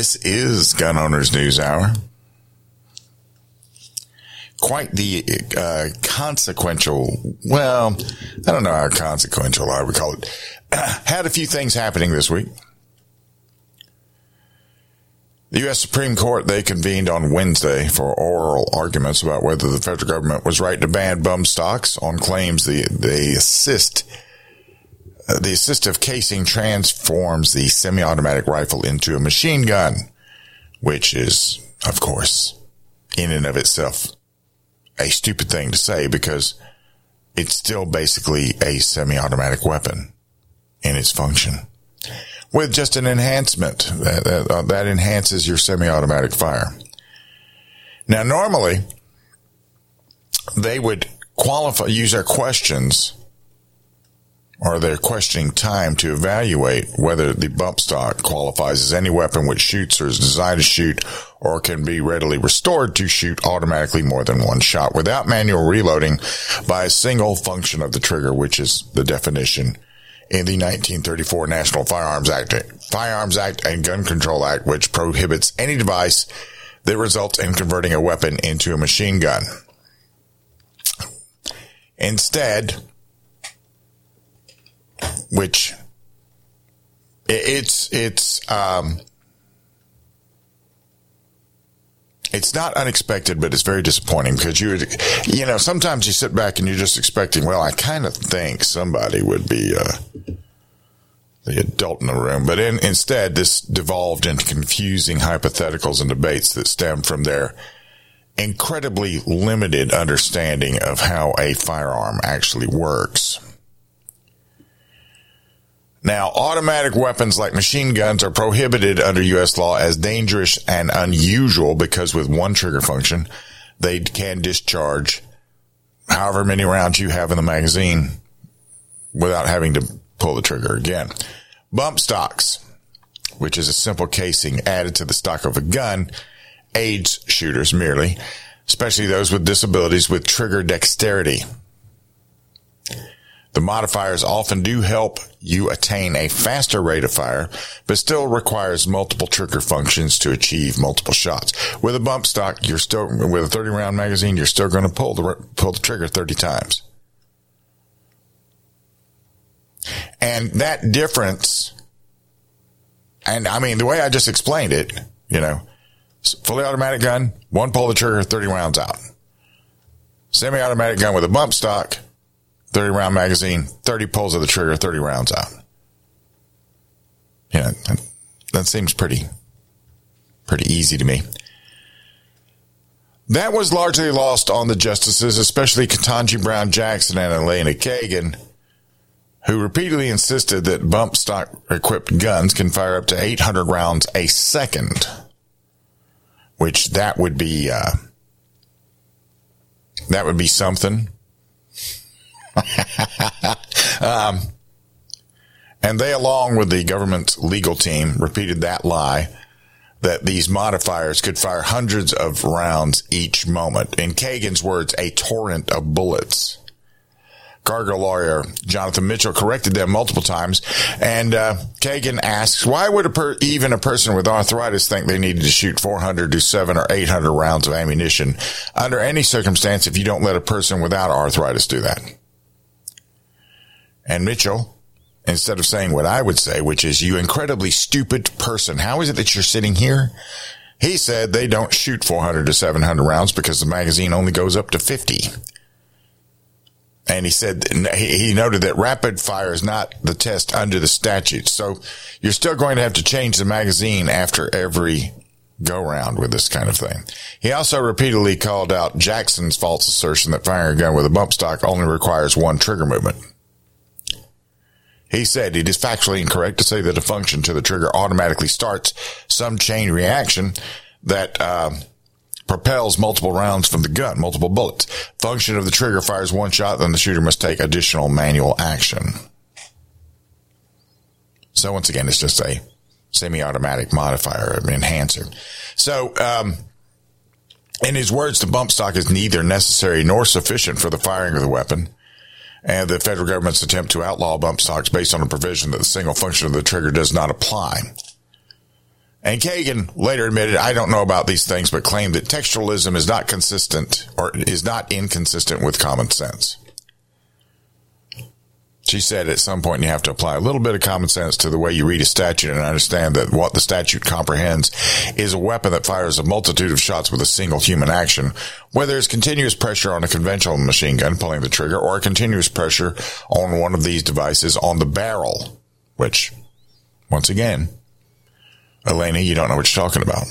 This is Gun Owners News Hour. Quite the uh, consequential, well, I don't know how consequential I would call it. Had a few things happening this week. The U.S. Supreme Court, they convened on Wednesday for oral arguments about whether the federal government was right to ban bump stocks on claims the, they assist the assistive casing transforms the semi-automatic rifle into a machine gun, which is, of course, in and of itself a stupid thing to say because it's still basically a semi-automatic weapon in its function with just an enhancement that, that, uh, that enhances your semi-automatic fire. Now, normally they would qualify, use their questions or their questioning time to evaluate whether the bump stock qualifies as any weapon which shoots or is designed to shoot or can be readily restored to shoot automatically more than one shot without manual reloading by a single function of the trigger, which is the definition in the 1934 National Firearms Act, Firearms Act and Gun Control Act, which prohibits any device that results in converting a weapon into a machine gun. Instead, which it's it's um it's not unexpected, but it's very disappointing because you you know sometimes you sit back and you're just expecting. Well, I kind of think somebody would be uh, the adult in the room, but in, instead this devolved into confusing hypotheticals and debates that stem from their incredibly limited understanding of how a firearm actually works. Now, automatic weapons like machine guns are prohibited under U.S. law as dangerous and unusual because with one trigger function, they can discharge however many rounds you have in the magazine without having to pull the trigger again. Bump stocks, which is a simple casing added to the stock of a gun, aids shooters merely, especially those with disabilities with trigger dexterity. The modifiers often do help you attain a faster rate of fire, but still requires multiple trigger functions to achieve multiple shots. With a bump stock, you're still, with a 30 round magazine, you're still going to pull the, pull the trigger 30 times. And that difference, and I mean, the way I just explained it, you know, fully automatic gun, one pull the trigger, 30 rounds out. Semi-automatic gun with a bump stock, 30 round magazine, 30 pulls of the trigger, 30 rounds out. Yeah, that, seems pretty, pretty easy to me. That was largely lost on the justices, especially Ketanji Brown Jackson and Elena Kagan, who repeatedly insisted that bump stock equipped guns can fire up to 800 rounds a second, which that would be, uh, that would be something. um, and they, along with the government's legal team, repeated that lie that these modifiers could fire hundreds of rounds each moment. In Kagan's words, a torrent of bullets. Cargill lawyer Jonathan Mitchell corrected them multiple times, and uh, Kagan asks, "Why would a per- even a person with arthritis think they needed to shoot 400 to 7 or 800 rounds of ammunition under any circumstance if you don't let a person without arthritis do that?" And Mitchell, instead of saying what I would say, which is, you incredibly stupid person, how is it that you're sitting here? He said they don't shoot 400 to 700 rounds because the magazine only goes up to 50. And he said, he noted that rapid fire is not the test under the statute. So you're still going to have to change the magazine after every go round with this kind of thing. He also repeatedly called out Jackson's false assertion that firing a gun with a bump stock only requires one trigger movement. He said it is factually incorrect to say that a function to the trigger automatically starts some chain reaction that uh, propels multiple rounds from the gun, multiple bullets. Function of the trigger fires one shot, then the shooter must take additional manual action. So once again, it's just a semi-automatic modifier, an enhancer. So, um, in his words, the bump stock is neither necessary nor sufficient for the firing of the weapon. And the federal government's attempt to outlaw bump stocks based on a provision that the single function of the trigger does not apply. And Kagan later admitted, I don't know about these things, but claimed that textualism is not consistent or is not inconsistent with common sense. She said at some point you have to apply a little bit of common sense to the way you read a statute and understand that what the statute comprehends is a weapon that fires a multitude of shots with a single human action, whether it's continuous pressure on a conventional machine gun pulling the trigger or continuous pressure on one of these devices on the barrel, which, once again, Elena, you don't know what you're talking about.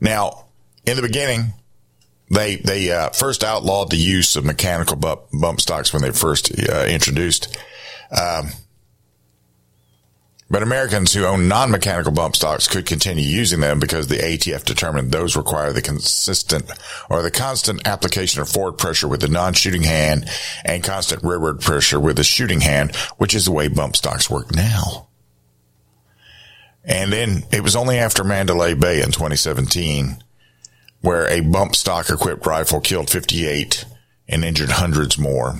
Now, in the beginning, they they uh, first outlawed the use of mechanical bump, bump stocks when they first uh, introduced. Um, but Americans who own non-mechanical bump stocks could continue using them because the ATF determined those require the consistent or the constant application of forward pressure with the non-shooting hand and constant rearward pressure with the shooting hand, which is the way bump stocks work now. And then it was only after Mandalay Bay in 2017 where a bump stock equipped rifle killed 58 and injured hundreds more.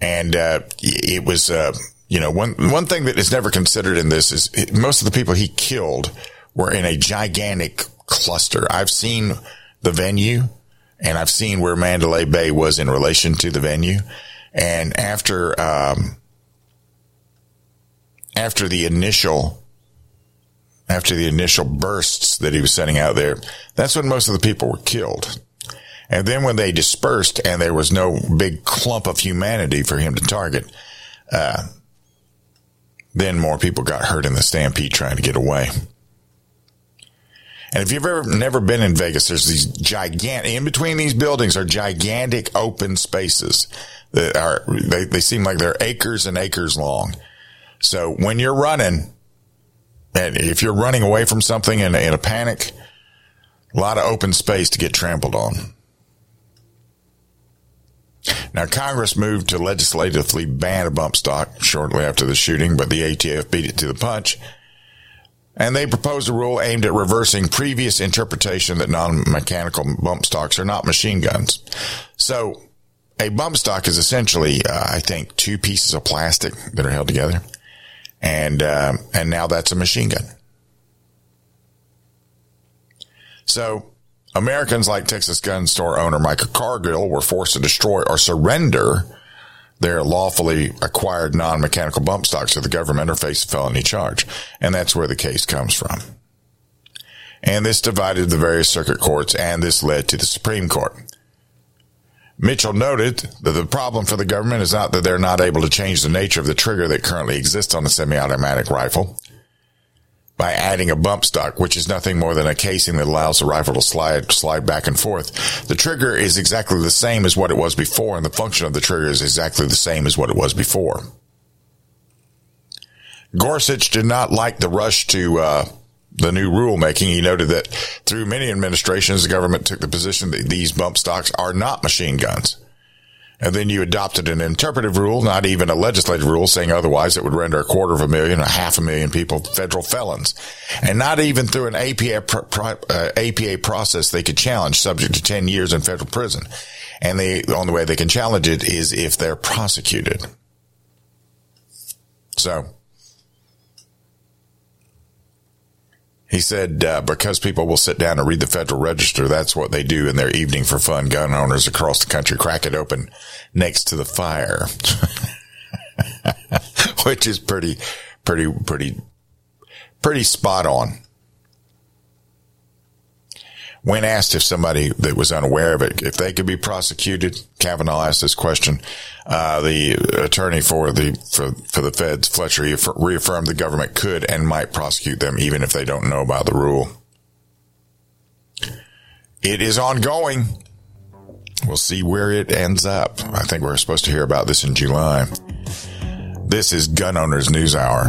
And, uh, it was, uh, you know, one, one thing that is never considered in this is most of the people he killed were in a gigantic cluster. I've seen the venue and I've seen where Mandalay Bay was in relation to the venue. And after, um, after the initial after the initial bursts that he was sending out there, that's when most of the people were killed. And then when they dispersed and there was no big clump of humanity for him to target, uh, then more people got hurt in the stampede trying to get away. And if you've ever never been in Vegas, there's these gigantic, in between these buildings are gigantic open spaces that are, they, they seem like they're acres and acres long. So when you're running, and if you're running away from something in, in a panic, a lot of open space to get trampled on. Now, Congress moved to legislatively ban a bump stock shortly after the shooting, but the ATF beat it to the punch. And they proposed a rule aimed at reversing previous interpretation that non-mechanical bump stocks are not machine guns. So a bump stock is essentially, uh, I think, two pieces of plastic that are held together and uh, and now that's a machine gun. So Americans like Texas gun store owner Michael Cargill were forced to destroy or surrender their lawfully acquired non-mechanical bump stocks to the government or face a felony charge. And that's where the case comes from. And this divided the various circuit courts and this led to the Supreme Court. Mitchell noted that the problem for the government is not that they're not able to change the nature of the trigger that currently exists on the semi-automatic rifle by adding a bump stock, which is nothing more than a casing that allows the rifle to slide, slide back and forth. The trigger is exactly the same as what it was before, and the function of the trigger is exactly the same as what it was before. Gorsuch did not like the rush to, uh, the new rulemaking, he noted that through many administrations, the government took the position that these bump stocks are not machine guns. And then you adopted an interpretive rule, not even a legislative rule saying otherwise it would render a quarter of a million, a half a million people federal felons. And not even through an APA, uh, APA process they could challenge subject to 10 years in federal prison. And the only way they can challenge it is if they're prosecuted. So He said, uh, because people will sit down and read the Federal Register, that's what they do in their evening for fun. Gun owners across the country crack it open next to the fire, which is pretty, pretty, pretty, pretty spot on. When asked if somebody that was unaware of it, if they could be prosecuted, Kavanaugh asked this question. Uh, the attorney for the for for the feds, Fletcher, reaffirmed the government could and might prosecute them even if they don't know about the rule. It is ongoing. We'll see where it ends up. I think we're supposed to hear about this in July. This is Gun Owners News Hour.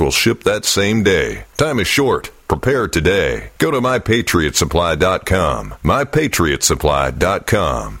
will ship that same day. Time is short. Prepare today. Go to mypatriotsupply.com. Mypatriotsupply.com.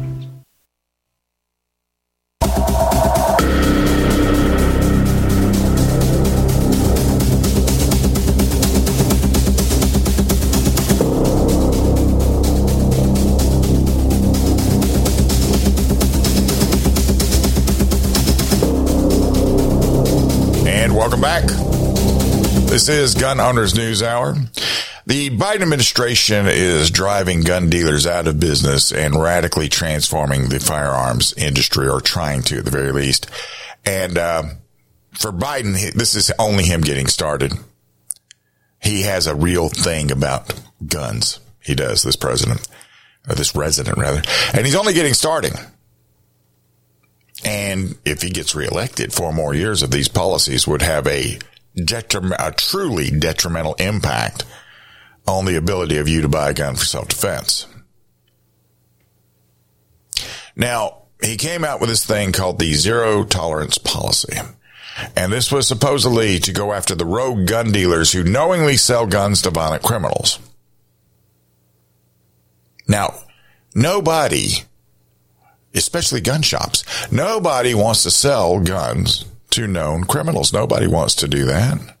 This is Gun Owners News Hour. The Biden administration is driving gun dealers out of business and radically transforming the firearms industry, or trying to at the very least. And uh, for Biden, this is only him getting started. He has a real thing about guns. He does, this president. or this resident rather, and he's only getting starting. And if he gets reelected, four more years of these policies would have a detriment, a truly detrimental impact on the ability of you to buy a gun for self-defense. Now, he came out with this thing called the zero tolerance policy. And this was supposedly to go after the rogue gun dealers who knowingly sell guns to violent criminals. Now, nobody, especially gun shops, nobody wants to sell guns to known criminals. Nobody wants to do that.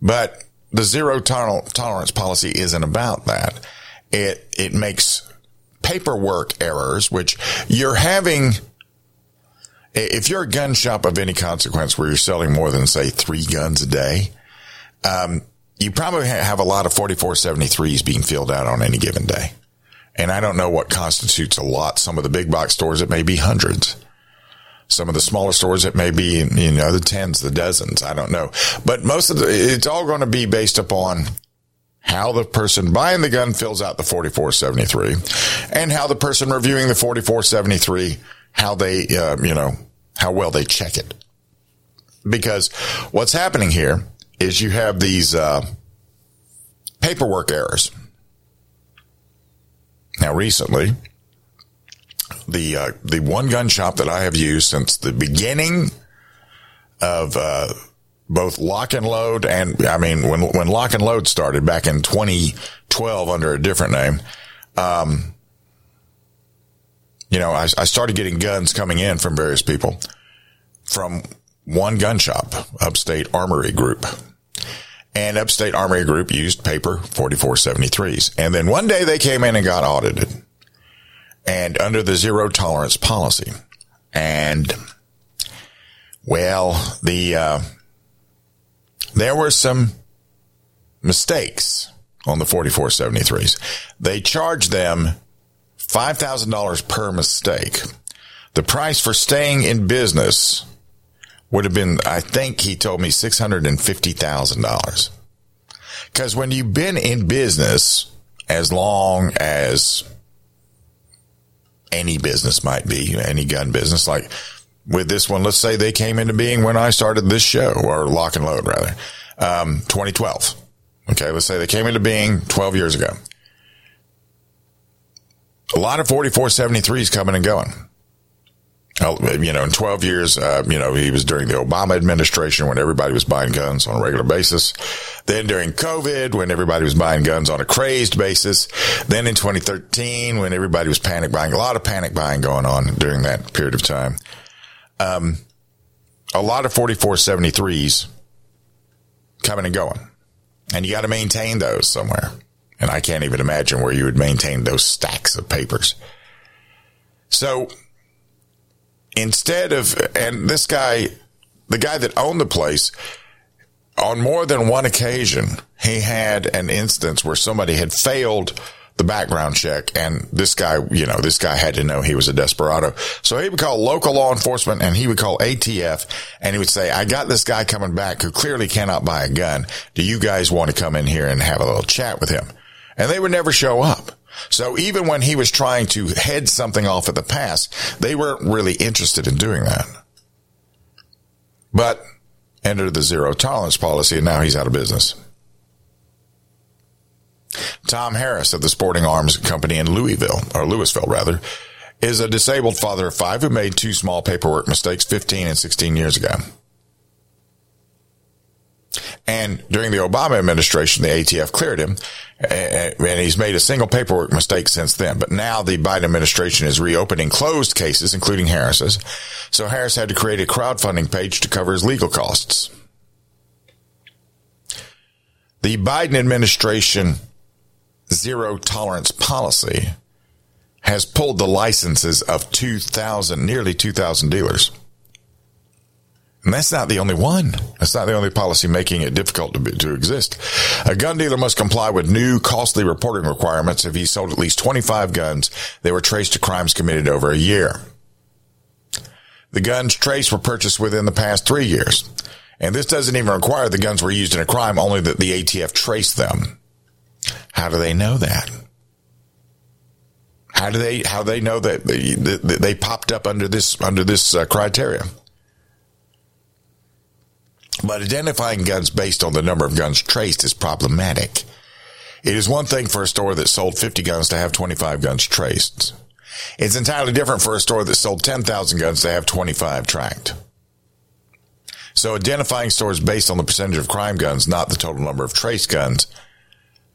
But the zero tolerance policy isn't about that. It, it makes paperwork errors, which you're having if you're a gun shop of any consequence where you're selling more than say three guns a day, um, you probably have a lot of 4473s being filled out on any given day. And I don't know what constitutes a lot. Some of the big box stores, it may be hundreds. Some of the smaller stores, it may be, you know, the tens, the dozens. I don't know. But most of the, it's all going to be based upon how the person buying the gun fills out the 4473 and how the person reviewing the 4473 how they, uh, you know, how well they check it. Because what's happening here is you have these uh, paperwork errors. Now, recently, the uh, the one gun shop that I have used since the beginning of uh, both lock and load, and I mean when when lock and load started back in 2012 under a different name. Um, you know, I, I started getting guns coming in from various people from one gun shop, Upstate Armory Group. And Upstate Armory Group used paper 4473s. And then one day they came in and got audited and under the zero tolerance policy. And well, the, uh, there were some mistakes on the 4473s. They charged them $5,000 per mistake. The price for staying in business would have been, I think he told me $650,000. Because when you've been in business as long as any business might be, any gun business, like with this one, let's say they came into being when I started this show, or lock and load rather, um, 2012. Okay, let's say they came into being 12 years ago a lot of 4473s coming and going. You know, in 12 years, uh, you know, he was during the Obama administration when everybody was buying guns on a regular basis. Then during COVID, when everybody was buying guns on a crazed basis. Then in 2013, when everybody was panic buying, a lot of panic buying going on during that period of time. Um, a lot of 4473s coming and going. And you got to maintain those somewhere. And I can't even imagine where you would maintain those stacks of papers. So instead of, and this guy, the guy that owned the place, on more than one occasion, he had an instance where somebody had failed the background check and this guy, you know, this guy had to know he was a desperado. So he would call local law enforcement and he would call ATF and he would say, I got this guy coming back who clearly cannot buy a gun. Do you guys want to come in here and have a little chat with him? and they would never show up. So even when he was trying to head something off at the pass, they weren't really interested in doing that. But entered the zero tolerance policy and now he's out of business. Tom Harris of the Sporting Arms Company in Louisville, or Louisville rather, is a disabled father of five who made two small paperwork mistakes 15 and 16 years ago. And during the Obama administration, the ATF cleared him, eh, and he's made a single paperwork mistake since then. But now the Biden administration is reopening closed cases, including Harris's. So Harris had to create a crowdfunding page to cover his legal costs. The Biden administration zero tolerance policy has pulled the licenses of 2,000, nearly 2,000 dealers. And that's not the only one. That's not the only policy making it difficult to, be, to exist. A gun dealer must comply with new costly reporting requirements if he sold at least 25 guns that were traced to crimes committed over a year. The guns traced were purchased within the past three years. And this doesn't even require the guns were used in a crime, only that the ATF traced them. How do they know that? How do they how they know that they, they popped up under this under this uh, criteria? But identifying guns based on the number of guns traced is problematic. It is one thing for a store that sold 50 guns to have 25 guns traced. It's entirely different for a store that sold 10,000 guns to have 25 tracked. So identifying stores based on the percentage of crime guns, not the total number of trace guns,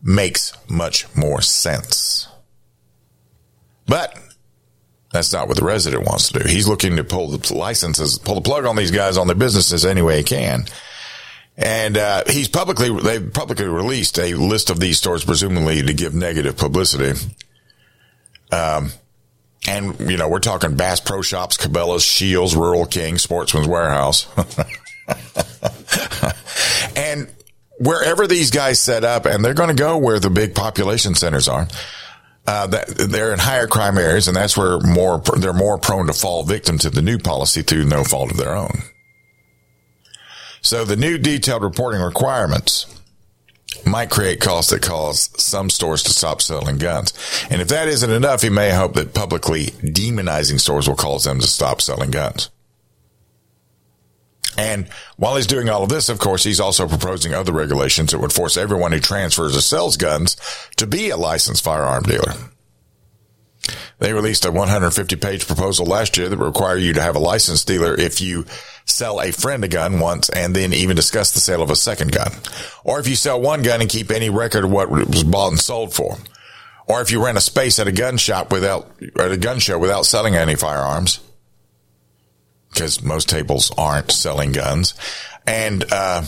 makes much more sense. But that's not what the resident wants to do. He's looking to pull the licenses, pull the plug on these guys on their businesses any way he can. And uh, he's publicly they've publicly released a list of these stores, presumably to give negative publicity. Um, and you know we're talking Bass Pro Shops, Cabela's, Scheels, Rural King, Sportsman's Warehouse, and wherever these guys set up, and they're going to go where the big population centers are. Uh, they're in higher crime areas, and that's where more they're more prone to fall victim to the new policy through no fault of their own. So the new detailed reporting requirements might create costs that cause some stores to stop selling guns. And if that isn't enough, he may hope that publicly demonizing stores will cause them to stop selling guns. And while he's doing all of this, of course, he's also proposing other regulations that would force everyone who transfers or sells guns to be a licensed firearm dealer. They released a 150 page proposal last year that would require you to have a licensed dealer if you sell a friend a gun once and then even discuss the sale of a second gun. Or if you sell one gun and keep any record of what it was bought and sold for. Or if you rent a space at a gun shop without, at a gun show without selling any firearms. Because most tables aren't selling guns. And, uh,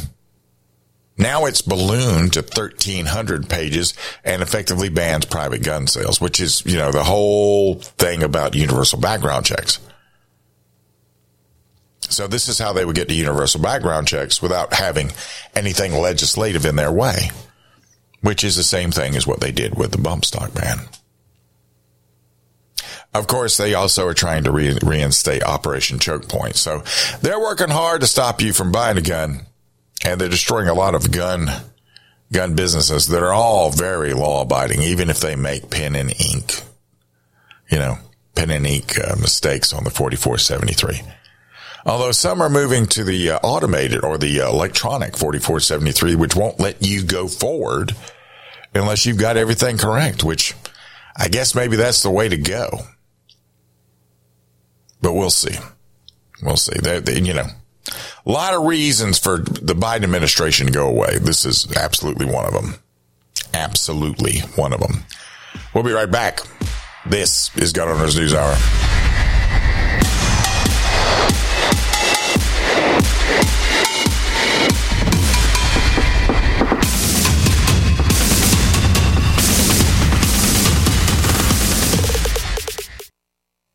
now it's ballooned to 1300 pages and effectively bans private gun sales, which is, you know, the whole thing about universal background checks. So this is how they would get to universal background checks without having anything legislative in their way, which is the same thing as what they did with the bump stock ban. Of course, they also are trying to re- reinstate Operation Choke Point. So they're working hard to stop you from buying a gun and they're destroying a lot of gun gun businesses that are all very law abiding, even if they make pen and ink, you know, pen and ink uh, mistakes on the 4473. Although some are moving to the uh, automated or the uh, electronic 4473, which won't let you go forward unless you've got everything correct, which I guess maybe that's the way to go. But we'll see. We'll see. They, they, you know, a lot of reasons for the Biden administration to go away. This is absolutely one of them. Absolutely one of them. We'll be right back. This is Gun Owners News Hour.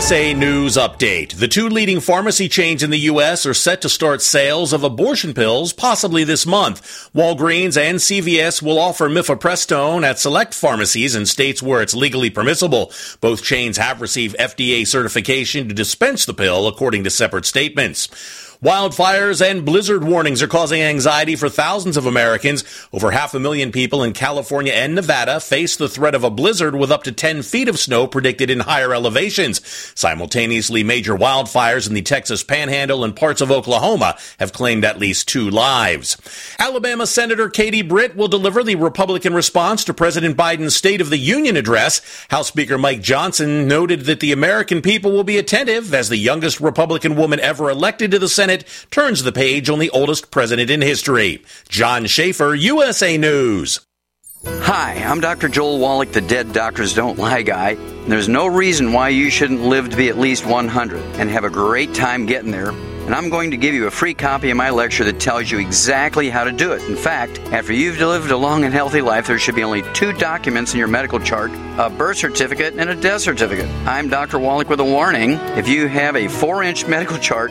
USA News Update. The two leading pharmacy chains in the U.S. are set to start sales of abortion pills possibly this month. Walgreens and CVS will offer mifepristone at select pharmacies in states where it's legally permissible. Both chains have received FDA certification to dispense the pill, according to separate statements. Wildfires and blizzard warnings are causing anxiety for thousands of Americans. Over half a million people in California and Nevada face the threat of a blizzard with up to 10 feet of snow predicted in higher elevations. Simultaneously, major wildfires in the Texas Panhandle and parts of Oklahoma have claimed at least two lives. Alabama Senator Katie Britt will deliver the Republican response to President Biden's State of the Union address. House Speaker Mike Johnson noted that the American people will be attentive as the youngest Republican woman ever elected to the Senate Senate turns the page on the oldest president in history. John Schaefer, USA News. Hi, I'm Dr. Joel Wallach, the Dead Doctors Don't Lie guy. There's no reason why you shouldn't live to be at least 100 and have a great time getting there and I'm going to give you a free copy of my lecture that tells you exactly how to do it. In fact, after you've lived a long and healthy life, there should be only two documents in your medical chart a birth certificate and a death certificate. I'm Dr. Wallach with a warning. If you have a four inch medical chart,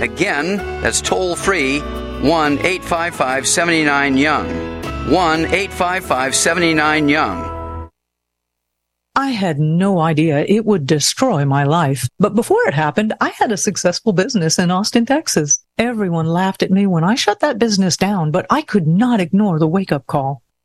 Again, that's toll free 1 855 79 Young. 1 855 79 Young. I had no idea it would destroy my life. But before it happened, I had a successful business in Austin, Texas. Everyone laughed at me when I shut that business down, but I could not ignore the wake up call.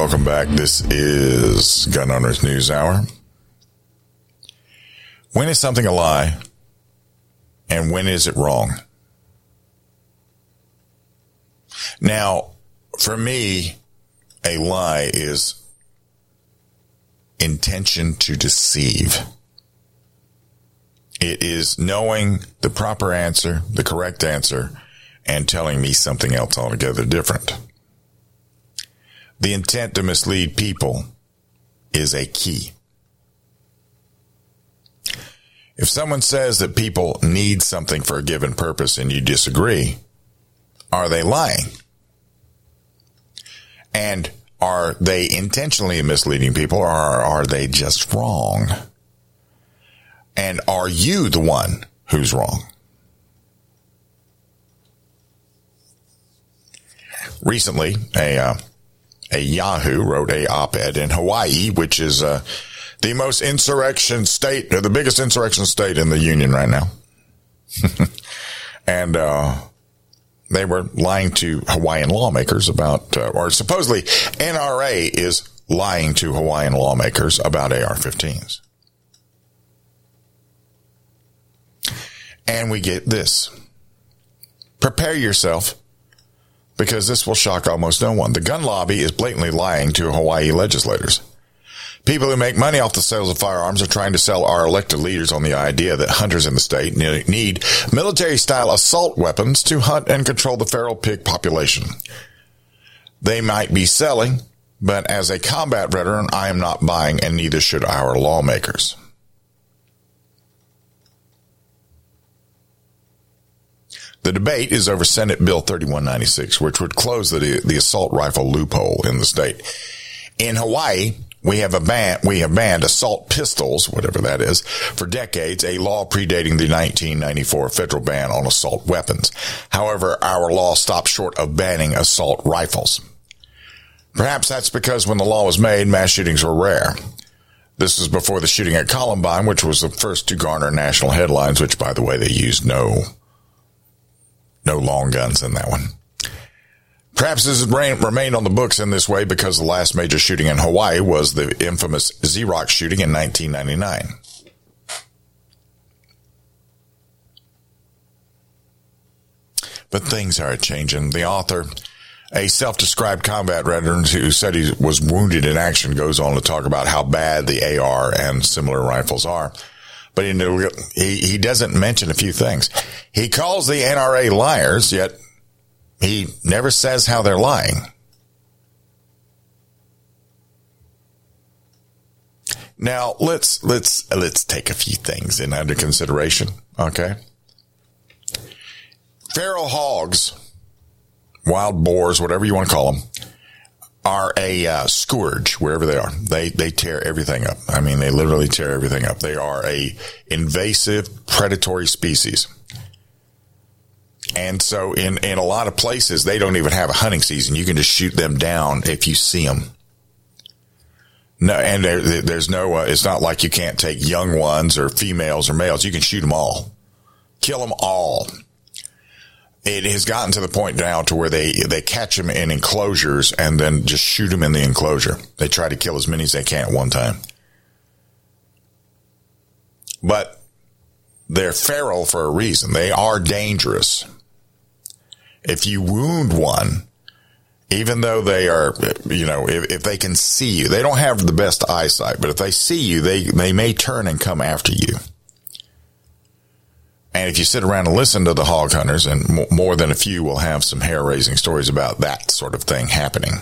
welcome back. This is Gun Owners News Hour. When is something a lie and when is it wrong? Now, for me, a lie is intention to deceive. It is knowing the proper answer, the correct answer, and telling me something else altogether different. The intent to mislead people is a key. If someone says that people need something for a given purpose and you disagree, are they lying? And are they intentionally misleading people or are they just wrong? And are you the one who's wrong? Recently, a uh, a Yahoo wrote a op-ed in Hawaii, which is uh, the most insurrection state, or the biggest insurrection state in the union right now. and, uh, they were lying to Hawaiian lawmakers about, uh, or supposedly NRA is lying to Hawaiian lawmakers about AR-15s. And we get this. Prepare yourself because this will shock almost no one. The gun lobby is blatantly lying to Hawaii legislators. People who make money off the sales of firearms are trying to sell our elected leaders on the idea that hunters in the state need military style assault weapons to hunt and control the feral pig population. They might be selling, but as a combat veteran, I am not buying and neither should our lawmakers. The debate is over Senate Bill 3196, which would close the, the assault rifle loophole in the state. In Hawaii, we have a ban, we have banned assault pistols, whatever that is, for decades, a law predating the 1994 federal ban on assault weapons. However, our law stops short of banning assault rifles. Perhaps that's because when the law was made, mass shootings were rare. This was before the shooting at Columbine, which was the first to garner national headlines, which by the way, they used no, no long guns in that one. Perhaps this has remained on the books in this way because the last major shooting in Hawaii was the infamous Xerox shooting in 1999. But things are changing. The author, a self-described combat veteran who said he was wounded in action, goes on to talk about how bad the AR and similar rifles are. But he, he doesn't mention a few things. He calls the NRA liars, yet he never says how they're lying. Now let's let's let's take a few things in under consideration. Okay, feral hogs, wild boars, whatever you want to call them, are a uh, scourge wherever they are. They they tear everything up. I mean, they literally tear everything up. They are a invasive predatory species. And so in, in a lot of places, they don't even have a hunting season. You can just shoot them down if you see them. No, and there, there's no, uh, it's not like you can't take young ones or females or males. You can shoot them all. Kill them all. It has gotten to the point now to where they, they catch them in enclosures and then just shoot them in the enclosure. They try to kill as many as they can at one time. But they're feral for a reason. They are dangerous if you wound one, even though they are, you know, if, if, they can see you, they don't have the best eyesight, but if they see you, they, they may turn and come after you. And if you sit around and listen to the hog hunters, and more than a few will have some hair raising stories about that sort of thing happening.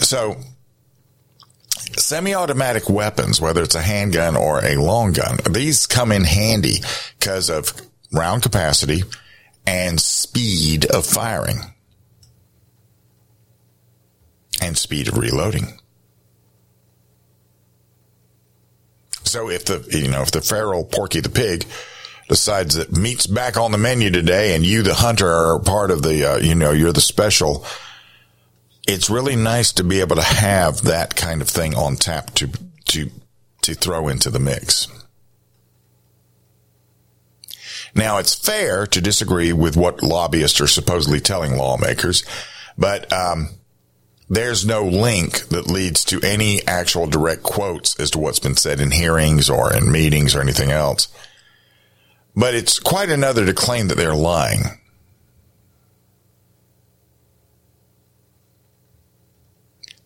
So, semi automatic weapons, whether it's a handgun or a long gun, these come in handy because of round capacity, and speed of firing and speed of reloading. So if the, you know, if the feral Porky the pig decides that meat's back on the menu today and you, the hunter, are part of the, uh, you know, you're the special, it's really nice to be able to have that kind of thing on tap to, to, to throw into the mix. Now, it's fair to disagree with what lobbyists are supposedly telling lawmakers, but um, there's no link that leads to any actual direct quotes as to what's been said in hearings or in meetings or anything else. But it's quite another to claim that they're lying.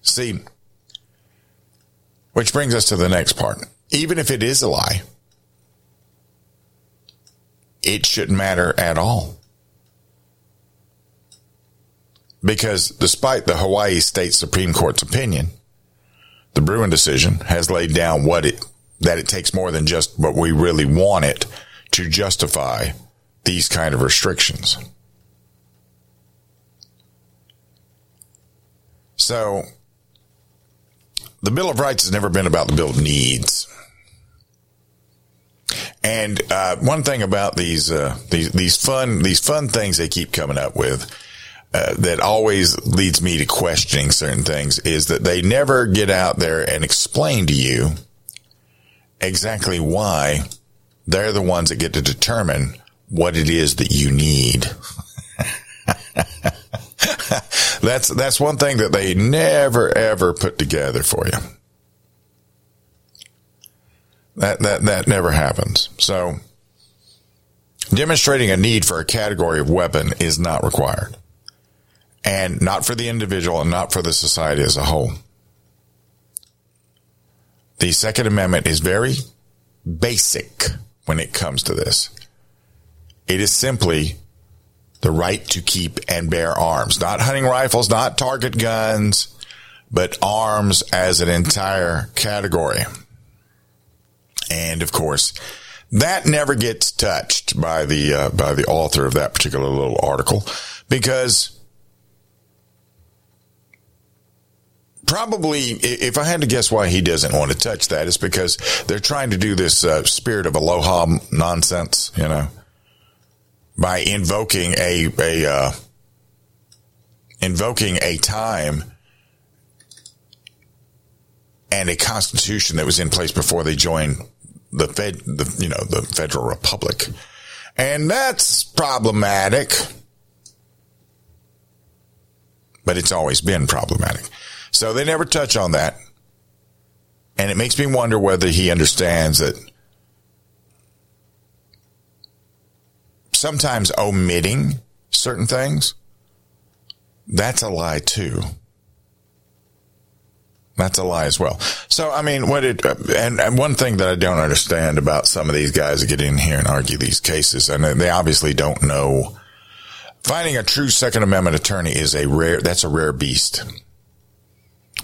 See, which brings us to the next part. Even if it is a lie, it shouldn't matter at all. Because despite the Hawaii State Supreme Court's opinion, the Bruen decision has laid down what it, that it takes more than just what we really want it to justify these kind of restrictions. So, the Bill of Rights has never been about the Bill of Needs. And uh, one thing about these uh, these these fun these fun things they keep coming up with uh, that always leads me to questioning certain things is that they never get out there and explain to you exactly why they're the ones that get to determine what it is that you need. that's that's one thing that they never ever put together for you. That, that, that never happens. So demonstrating a need for a category of weapon is not required and not for the individual and not for the society as a whole. The Second Amendment is very basic when it comes to this. It is simply the right to keep and bear arms, not hunting rifles, not target guns, but arms as an entire category. And of course, that never gets touched by the uh, by the author of that particular little article because probably, if I had to guess why he doesn't want to touch that, is because they're trying to do this uh, spirit of aloha nonsense, you know, by invoking a a uh, invoking a time and a constitution that was in place before they joined the Fed, the you know, the Federal Republic, and that's problematic. But it's always been problematic. So they never touch on that. And it makes me wonder whether he understands that sometimes omitting certain things, that's a lie too. That's a lie as well. So, I mean, what it, and, and one thing that I don't understand about some of these guys that get in here and argue these cases, and they obviously don't know, finding a true Second Amendment attorney is a rare, that's a rare beast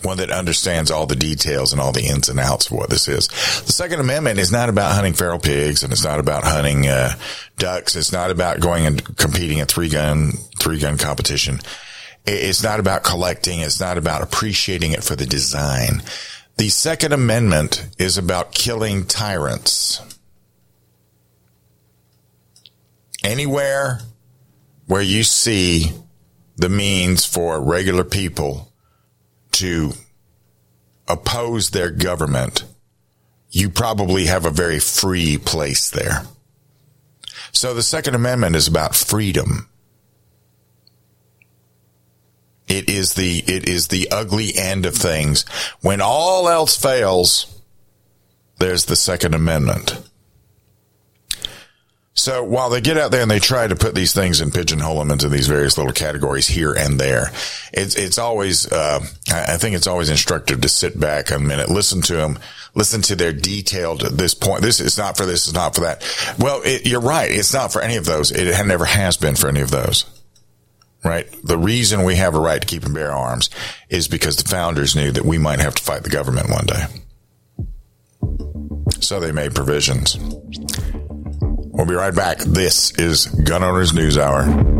one that understands all the details and all the ins and outs of what this is. The Second Amendment is not about hunting feral pigs and it's not about hunting uh, ducks. It's not about going and competing in three gun three gun competition. It's not about collecting. It's not about appreciating it for the design. The Second Amendment is about killing tyrants. Anywhere where you see the means for regular people to oppose their government, you probably have a very free place there. So the Second Amendment is about freedom. It is the, it is the ugly end of things. When all else fails, there's the Second Amendment. So while they get out there and they try to put these things and pigeonhole them into these various little categories here and there, it's it's always uh, I think it's always instructive to sit back a minute, listen to them, listen to their detailed this point. This is not for this, is not for that. Well, it, you're right. It's not for any of those. It never has been for any of those. Right. The reason we have a right to keep and bear arms is because the founders knew that we might have to fight the government one day. So they made provisions. We'll be right back. This is Gun Owners News Hour.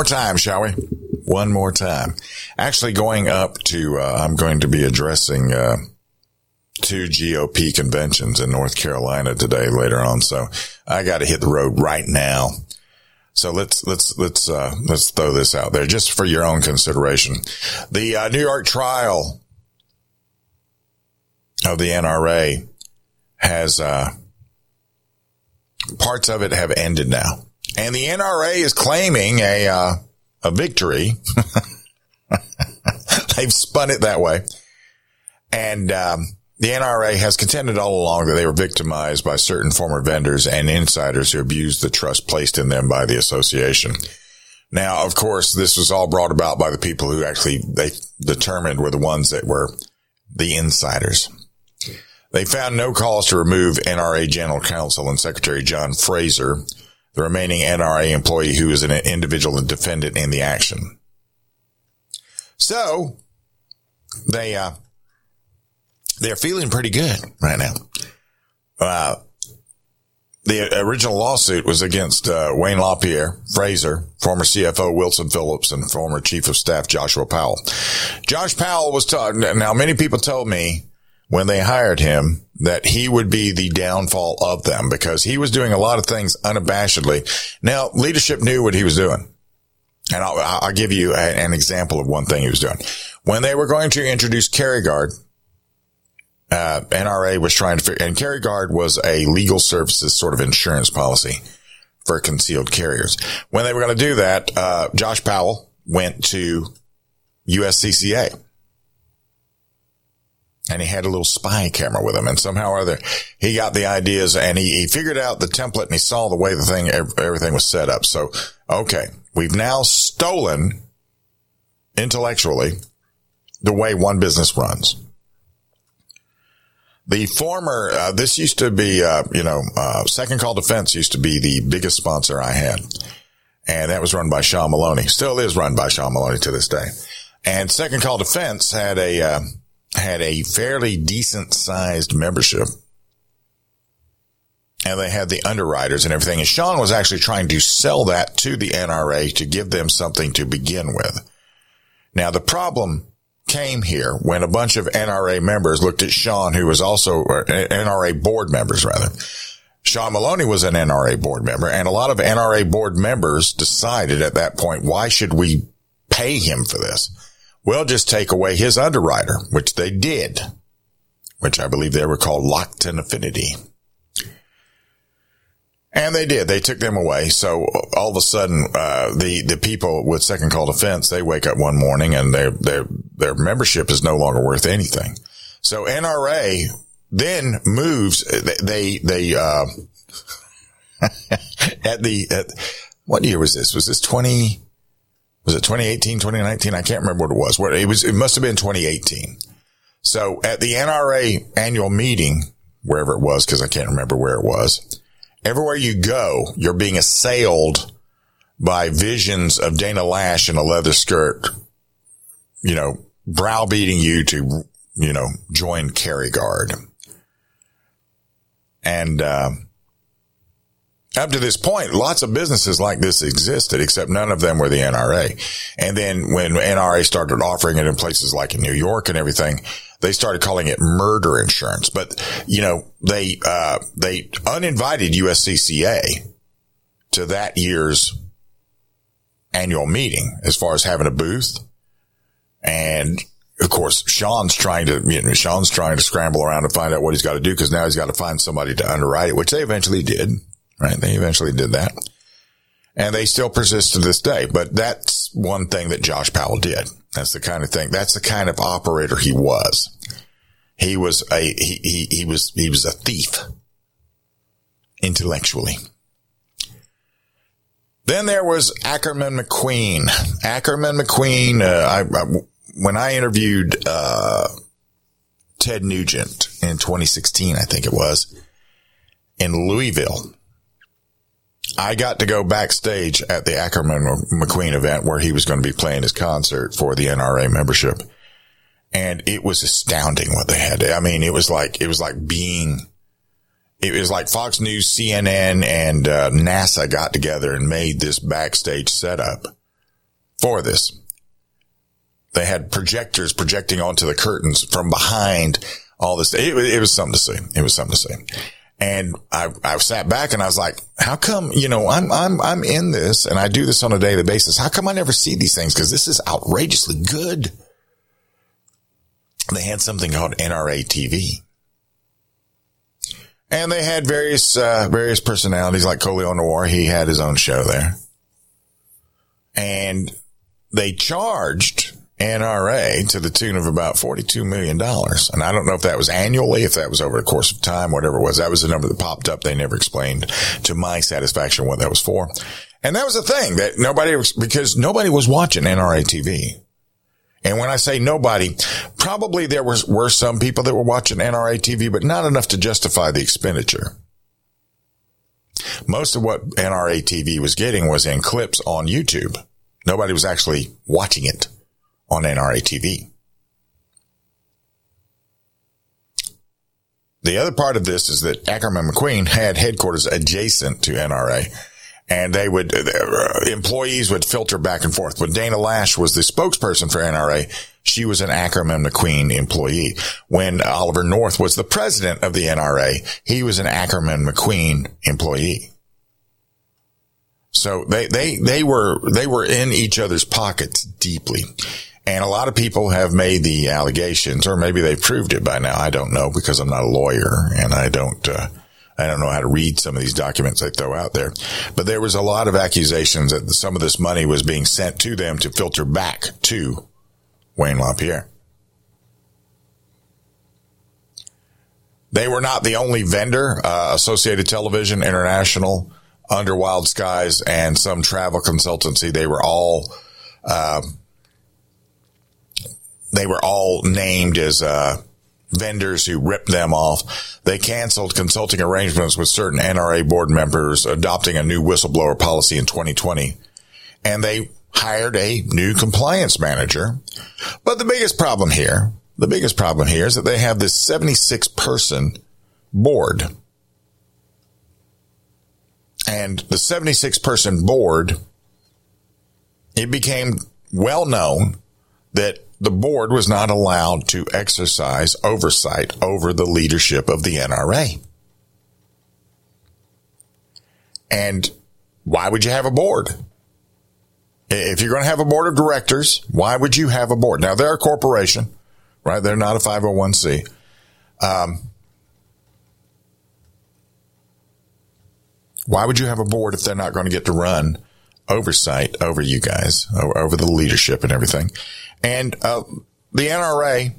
More time, shall we? One more time. Actually, going up to, uh, I'm going to be addressing uh, two GOP conventions in North Carolina today later on. So I got to hit the road right now. So let's let's let's uh, let's throw this out there just for your own consideration. The uh, New York trial of the NRA has uh, parts of it have ended now. And the NRA is claiming a, uh, a victory. They've spun it that way. And, um, the NRA has contended all along that they were victimized by certain former vendors and insiders who abused the trust placed in them by the association. Now, of course, this was all brought about by the people who actually they determined were the ones that were the insiders. They found no cause to remove NRA General Counsel and Secretary John Frazer the remaining NRA employee who is an individual defendant in the action. So they uh, they're feeling pretty good right now. Uh, the original lawsuit was against uh, Wayne LaPierre, Frazer, former CFO Wilson Phillips, and former Chief of Staff Joshua Powell. Josh Powell was taught. Now, many people told me when they hired him that he would be the downfall of them because he was doing a lot of things unabashedly. Now, leadership knew what he was doing. And I'll, I'll give you a, an example of one thing he was doing. When they were going to introduce Carry Guard, uh, NRA was trying to and Carry Guard was a legal services sort of insurance policy for concealed carriers. When they were going to do that, uh, Josh Powell went to USCCA and he had a little spy camera with him and somehow or other he got the ideas and he, he figured out the template and he saw the way the thing everything was set up. So okay we've now stolen intellectually the way one business runs. The former uh, this used to be uh, you know uh, second call defense used to be the biggest sponsor i had. And that was run by sean maloney still is run by sean maloney to this day. And second call defense had a uh, had a fairly decent sized membership. And they had the underwriters and everything. And Sean was actually trying to sell that to the NRA to give them something to begin with. Now the problem came here when a bunch of NRA members looked at Sean, who was also uh, NRA board members rather, Sean Maloney was an NRA board member and a lot of NRA board members decided at that point, why should we pay him for this? We'll just take away his underwriter, which they did, which I believe they were called Lockton Affinity. And they did. They took them away. So all of a sudden, uh, the, the people with second call defense, they wake up one morning and their, their, their membership is no longer worth anything. So NRA then moves, they, they, uh, at the, at, what year was this? Was this 20, was it 2018, 2019? I can't remember what it was. It was, it must have been 2018. So at the NRA annual meeting, wherever it was, cause I can't remember where it was, everywhere you go, you're being assailed by visions of Dana Loesch in a leather skirt, you know, browbeating you to, you know, join Carry Guard. And, uh, up to this point, lots of businesses like this existed, except none of them were the NRA. And then when NRA started offering it in places like in New York and everything, they started calling it murder insurance. But, you know, they, uh, they uninvited USCCA to that year's annual meeting as far as having a booth. And of course, Sean's trying to, you know, Sean's trying to scramble around to find out what he's got to do because now he's got to find somebody to underwrite it, which they eventually did, right? They eventually did that. And they still persist to this day. But that's one thing that Josh Powell did. That's the kind of thing. That's the kind of operator he was. He was a, he, he, he was, he was a thief intellectually. Then there was Ackerman McQueen. Ackerman McQueen, uh, I, I, when I interviewed, uh, Ted Nugent in 2016, I think it was in Louisville, I got to go backstage at the Ackerman McQueen event where he was going to be playing his concert for the NRA membership. And it was astounding what they had. I mean, it was like, it was like being, it was like Fox News, CNN and uh, NASA got together and made this backstage setup for this. They had projectors projecting onto the curtains from behind all this. It, it was something to see. It was something to see. And I, I sat back and I was like, how come, you know, I'm, I'm, I'm in this and I do this on a daily basis. How come I never see these things? Cause this is outrageously good. They had something called NRA TV. And they had various, uh, various personalities like Colion Noir. He had his own show there. And they charged NRA to the tune of about $42 million. And I don't know if that was annually, if that was over the course of time, whatever it was. That was the number that popped up. They never explained to my satisfaction what that was for. And that was the thing that nobody, because nobody was watching NRA TV. And when I say nobody, probably there was, were some people that were watching NRA TV, but not enough to justify the expenditure. Most of what NRA TV was getting was in clips on YouTube. Nobody was actually watching it on NRA TV. The other part of this is that Ackerman McQueen had headquarters adjacent to NRA and they would, uh, employees would filter back and forth. When Dana Loesch was the spokesperson for NRA, she was an Ackerman McQueen employee. When Oliver North was the president of the NRA, he was an Ackerman McQueen employee. So they, they, they were, they were in each other's pockets deeply. And a lot of people have made the allegations, or maybe they've proved it by now. I don't know because I'm not a lawyer and I don't, uh, I don't know how to read some of these documents they throw out there, but there was a lot of accusations that some of this money was being sent to them to filter back to Wayne LaPierre. They were not the only vendor. Uh, Associated Television, International, Under Wild Skies, and some travel consultancy. They were all, uh, they were all named as, uh, vendors who ripped them off. They canceled consulting arrangements with certain NRA board members, adopting a new whistleblower policy in 2020. And they hired a new compliance manager. But the biggest problem here, the biggest problem here is that they have this 76 person board. And the 76 person board, it became well known that the board was not allowed to exercise oversight over the leadership of the NRA. And why would you have a board? If you're going to have a board of directors, why would you have a board? Now they're a corporation, right? They're not a 501c. Um, why would you have a board if they're not going to get to run oversight over you guys, over the leadership and everything? And uh, the NRA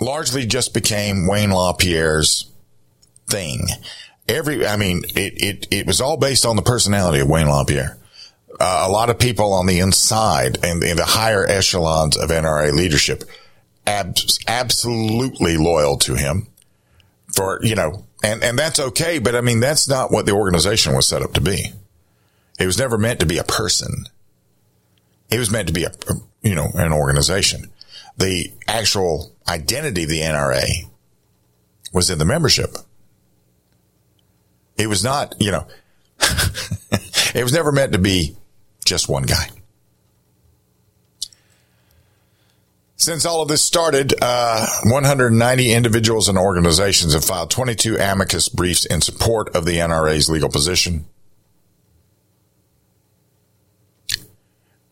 largely just became Wayne LaPierre's thing. Every, I mean, it, it, it was all based on the personality of Wayne LaPierre. Uh, a lot of people on the inside and in the higher echelons of NRA leadership, abs- absolutely loyal to him for, you know, and, and that's okay. But I mean, that's not what the organization was set up to be. It was never meant to be a person. It was meant to be a, you know, an organization. The actual identity of the NRA was in the membership. It was not, you know, it was never meant to be just one guy. Since all of this started, uh, 190 individuals and organizations have filed 22 amicus briefs in support of the NRA's legal position.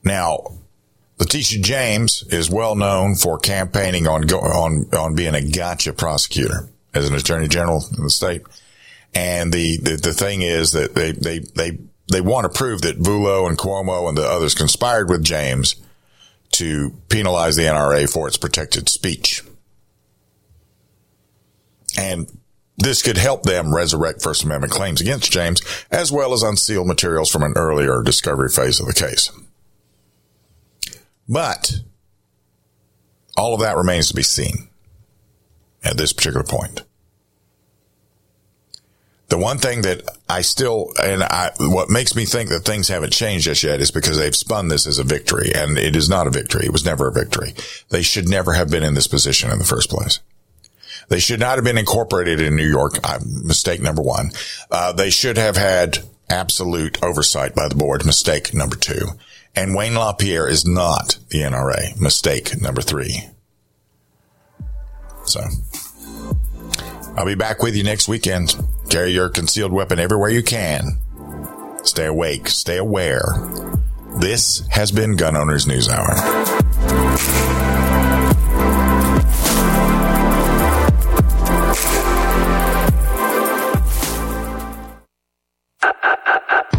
Now, Letitia James is well known for campaigning on on on being a gotcha prosecutor as an attorney general in the state. And the, the, the thing is that they, they, they, they want to prove that Vullo and Cuomo and the others conspired with James to penalize the NRA for its protected speech. And this could help them resurrect First Amendment claims against James, as well as unseal materials from an earlier discovery phase of the case. But all of that remains to be seen at this particular point. The one thing that I still, and I, what makes me think that things haven't changed just yet is because they've spun this as a victory and it is not a victory. It was never a victory. They should never have been in this position in the first place. They should not have been incorporated in New York. Uh, mistake number one. Uh, they should have had absolute oversight by the board. Mistake number two. And Wayne LaPierre is not the NRA. Mistake number three. So I'll be back with you next weekend. Carry your concealed weapon everywhere you can. Stay awake. Stay aware. This has been Gun Owners News Hour.